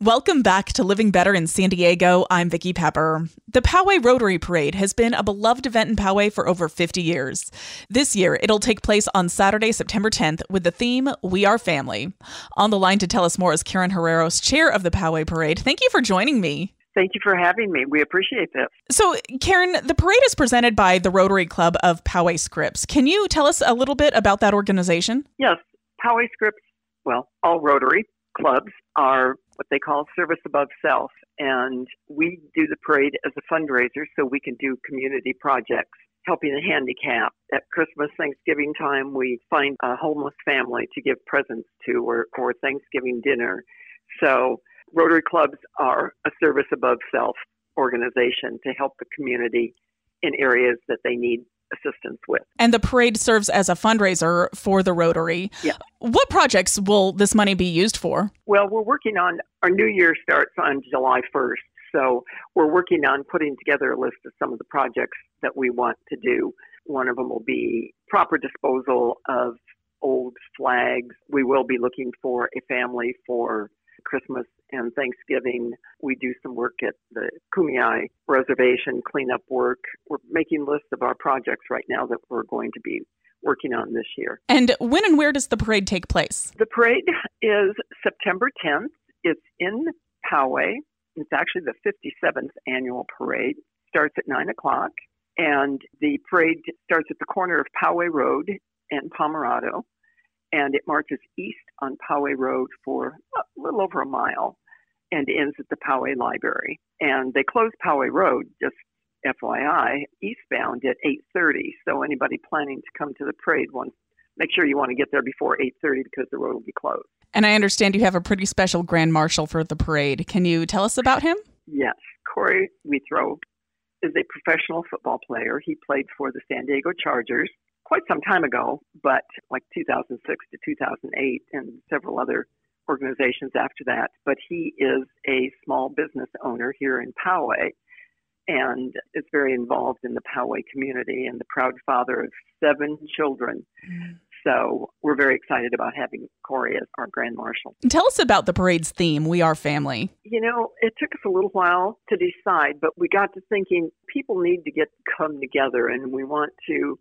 Welcome back to Living Better in San Diego. I'm Vicki Pepper. The Poway Rotary Parade has been a beloved event in Poway for over 50 years. This year, it'll take place on Saturday, September 10th with the theme We Are Family. On the line to tell us more is Karen Herreros, chair of the Poway Parade. Thank you for joining me. Thank you for having me. We appreciate this. So, Karen, the parade is presented by the Rotary Club of Poway Scripps. Can you tell us a little bit about that organization? Yes, Poway Scripps, well, all Rotary clubs are what they call service above self. And we do the parade as a fundraiser so we can do community projects helping the handicapped. At Christmas, Thanksgiving time, we find a homeless family to give presents to or, or Thanksgiving dinner. So Rotary clubs are a service above self organization to help the community in areas that they need assistance with. And the parade serves as a fundraiser for the Rotary. Yeah. What projects will this money be used for? Well, we're working on our new year starts on July 1st. So we're working on putting together a list of some of the projects that we want to do. One of them will be proper disposal of old flags. We will be looking for a family for Christmas and Thanksgiving. We do some work at the Kumeyaay Reservation, cleanup work. We're making lists of our projects right now that we're going to be working on this year. And when and where does the parade take place? The parade is September 10th. It's in Poway. It's actually the 57th annual parade. Starts at 9 o'clock. And the parade starts at the corner of Poway Road and Pomerado and it marches east on Poway Road for a little over a mile and ends at the Poway Library. And they close Poway Road, just FYI, eastbound at 8:30. So anybody planning to come to the parade wants make sure you want to get there before 8:30 because the road will be closed. And I understand you have a pretty special grand marshal for the parade. Can you tell us about him? Yes, Corey Withrow is a professional football player. He played for the San Diego Chargers quite some time ago, but like 2006 to 2008 and several other organizations after that. But he is a small business owner here in Poway and is very involved in the Poway community and the proud father of seven children. Mm. So we're very excited about having Corey as our grand marshal. Tell us about the parade's theme, We Are Family. You know, it took us a little while to decide, but we got to thinking people need to get come together and we want to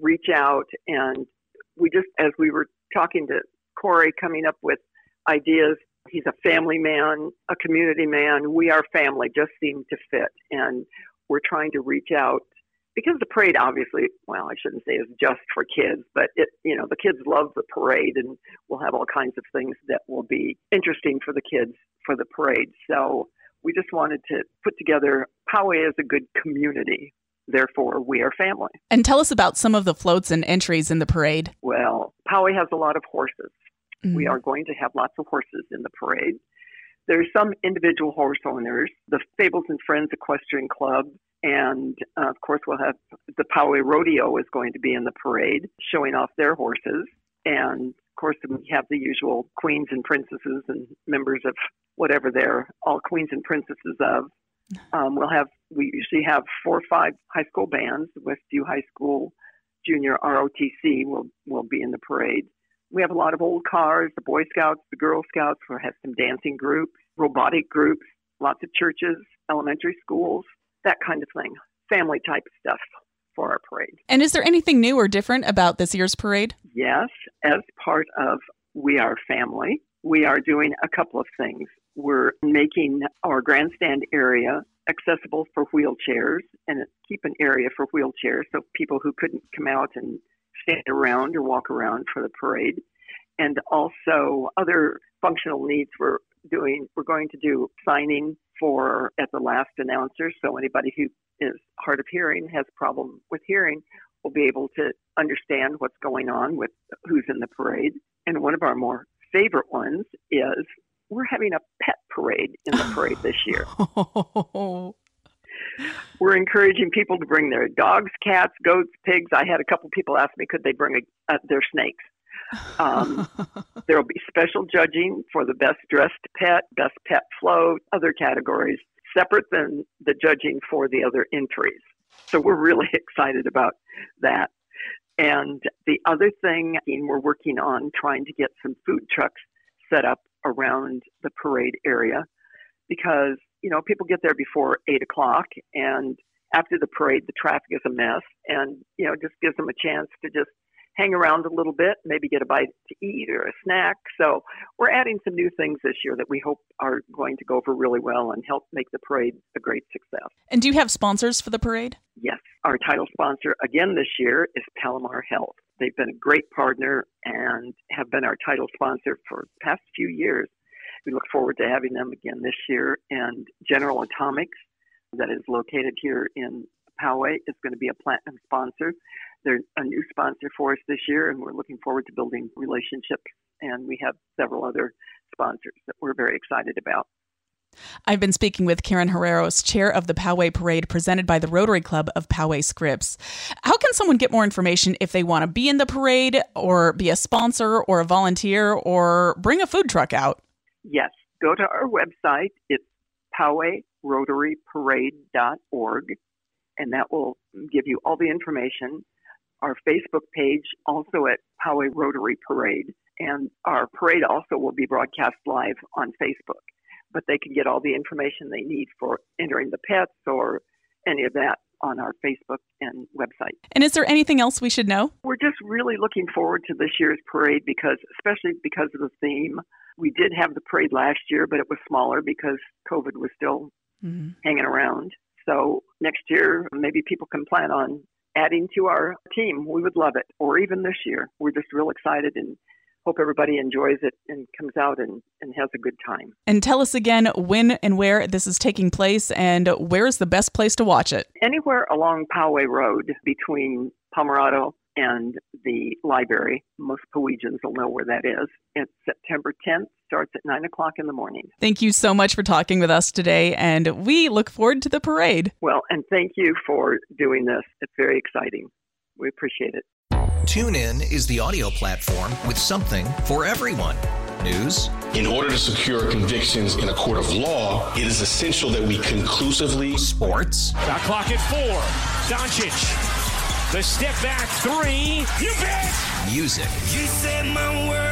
reach out and we just as we were talking to Corey coming up with ideas he's a family man a community man. We are family just seemed to fit and we're trying to reach out because the parade obviously well i shouldn't say is just for kids but it you know the kids love the parade and we'll have all kinds of things that will be interesting for the kids for the parade. So we just wanted to put together Poway as a good community Therefore, we are family. And tell us about some of the floats and entries in the parade. Well, Poway has a lot of horses. Mm. We are going to have lots of horses in the parade. There's some individual horse owners, the Fables and Friends Equestrian Club, and uh, of course, we'll have the Poway Rodeo is going to be in the parade, showing off their horses. And of course, we have the usual queens and princesses and members of whatever they're all queens and princesses of. Um, we'll have we usually have four or five high school bands. Westview High School Junior ROTC will will be in the parade. We have a lot of old cars, the Boy Scouts, the Girl Scouts. We'll have some dancing groups, robotic groups, lots of churches, elementary schools, that kind of thing. Family type stuff for our parade. And is there anything new or different about this year's parade? Yes, as part of We Are Family, we are doing a couple of things. We're making our grandstand area accessible for wheelchairs and keep an area for wheelchairs so people who couldn't come out and stand around or walk around for the parade. And also other functional needs we're doing, we're going to do signing for at the last announcer. So anybody who is hard of hearing, has problem with hearing, will be able to understand what's going on with who's in the parade. And one of our more favorite ones is we're having a pet parade in the parade this year. we're encouraging people to bring their dogs, cats, goats, pigs. I had a couple people ask me could they bring a, uh, their snakes. Um, there will be special judging for the best dressed pet, best pet float, other categories, separate than the judging for the other entries. So we're really excited about that. And the other thing we're working on trying to get some food trucks set up around the parade area because, you know, people get there before eight o'clock and after the parade, the traffic is a mess and, you know, just gives them a chance to just hang around a little bit, maybe get a bite to eat or a snack. So we're adding some new things this year that we hope are going to go over really well and help make the parade a great success. And do you have sponsors for the parade? Yes. Our title sponsor again this year is Palomar Health. They've been a great partner and have been our title sponsor for the past few years. We look forward to having them again this year. And General Atomics, that is located here in Poway, is going to be a platinum sponsor. They're a new sponsor for us this year, and we're looking forward to building relationships. And we have several other sponsors that we're very excited about. I've been speaking with Karen Herreros, chair of the Poway Parade presented by the Rotary Club of Poway Scripps. How can someone get more information if they want to be in the parade or be a sponsor or a volunteer or bring a food truck out? Yes, go to our website. It's powayrotaryparade.org, and that will give you all the information our Facebook page, also at Poway Rotary Parade. And our parade also will be broadcast live on Facebook. But they can get all the information they need for entering the pets or any of that on our Facebook and website. And is there anything else we should know? We're just really looking forward to this year's parade because, especially because of the theme. We did have the parade last year, but it was smaller because COVID was still mm-hmm. hanging around. So next year, maybe people can plan on adding to our team. We would love it, or even this year. We're just real excited and hope everybody enjoys it and comes out and, and has a good time. And tell us again when and where this is taking place and where is the best place to watch it? Anywhere along Poway Road between Pomerado and the library. Most Powegians will know where that is. It's September 10th, starts at 9 o'clock in the morning. Thank you so much for talking with us today, and we look forward to the parade. Well, and thank you for doing this. It's very exciting. We appreciate it. TuneIn is the audio platform with something for everyone. News. In order to secure convictions in a court of law, it is essential that we conclusively. Sports. Got clock at four. Doncic. The step back three. You bet. Music. You set my world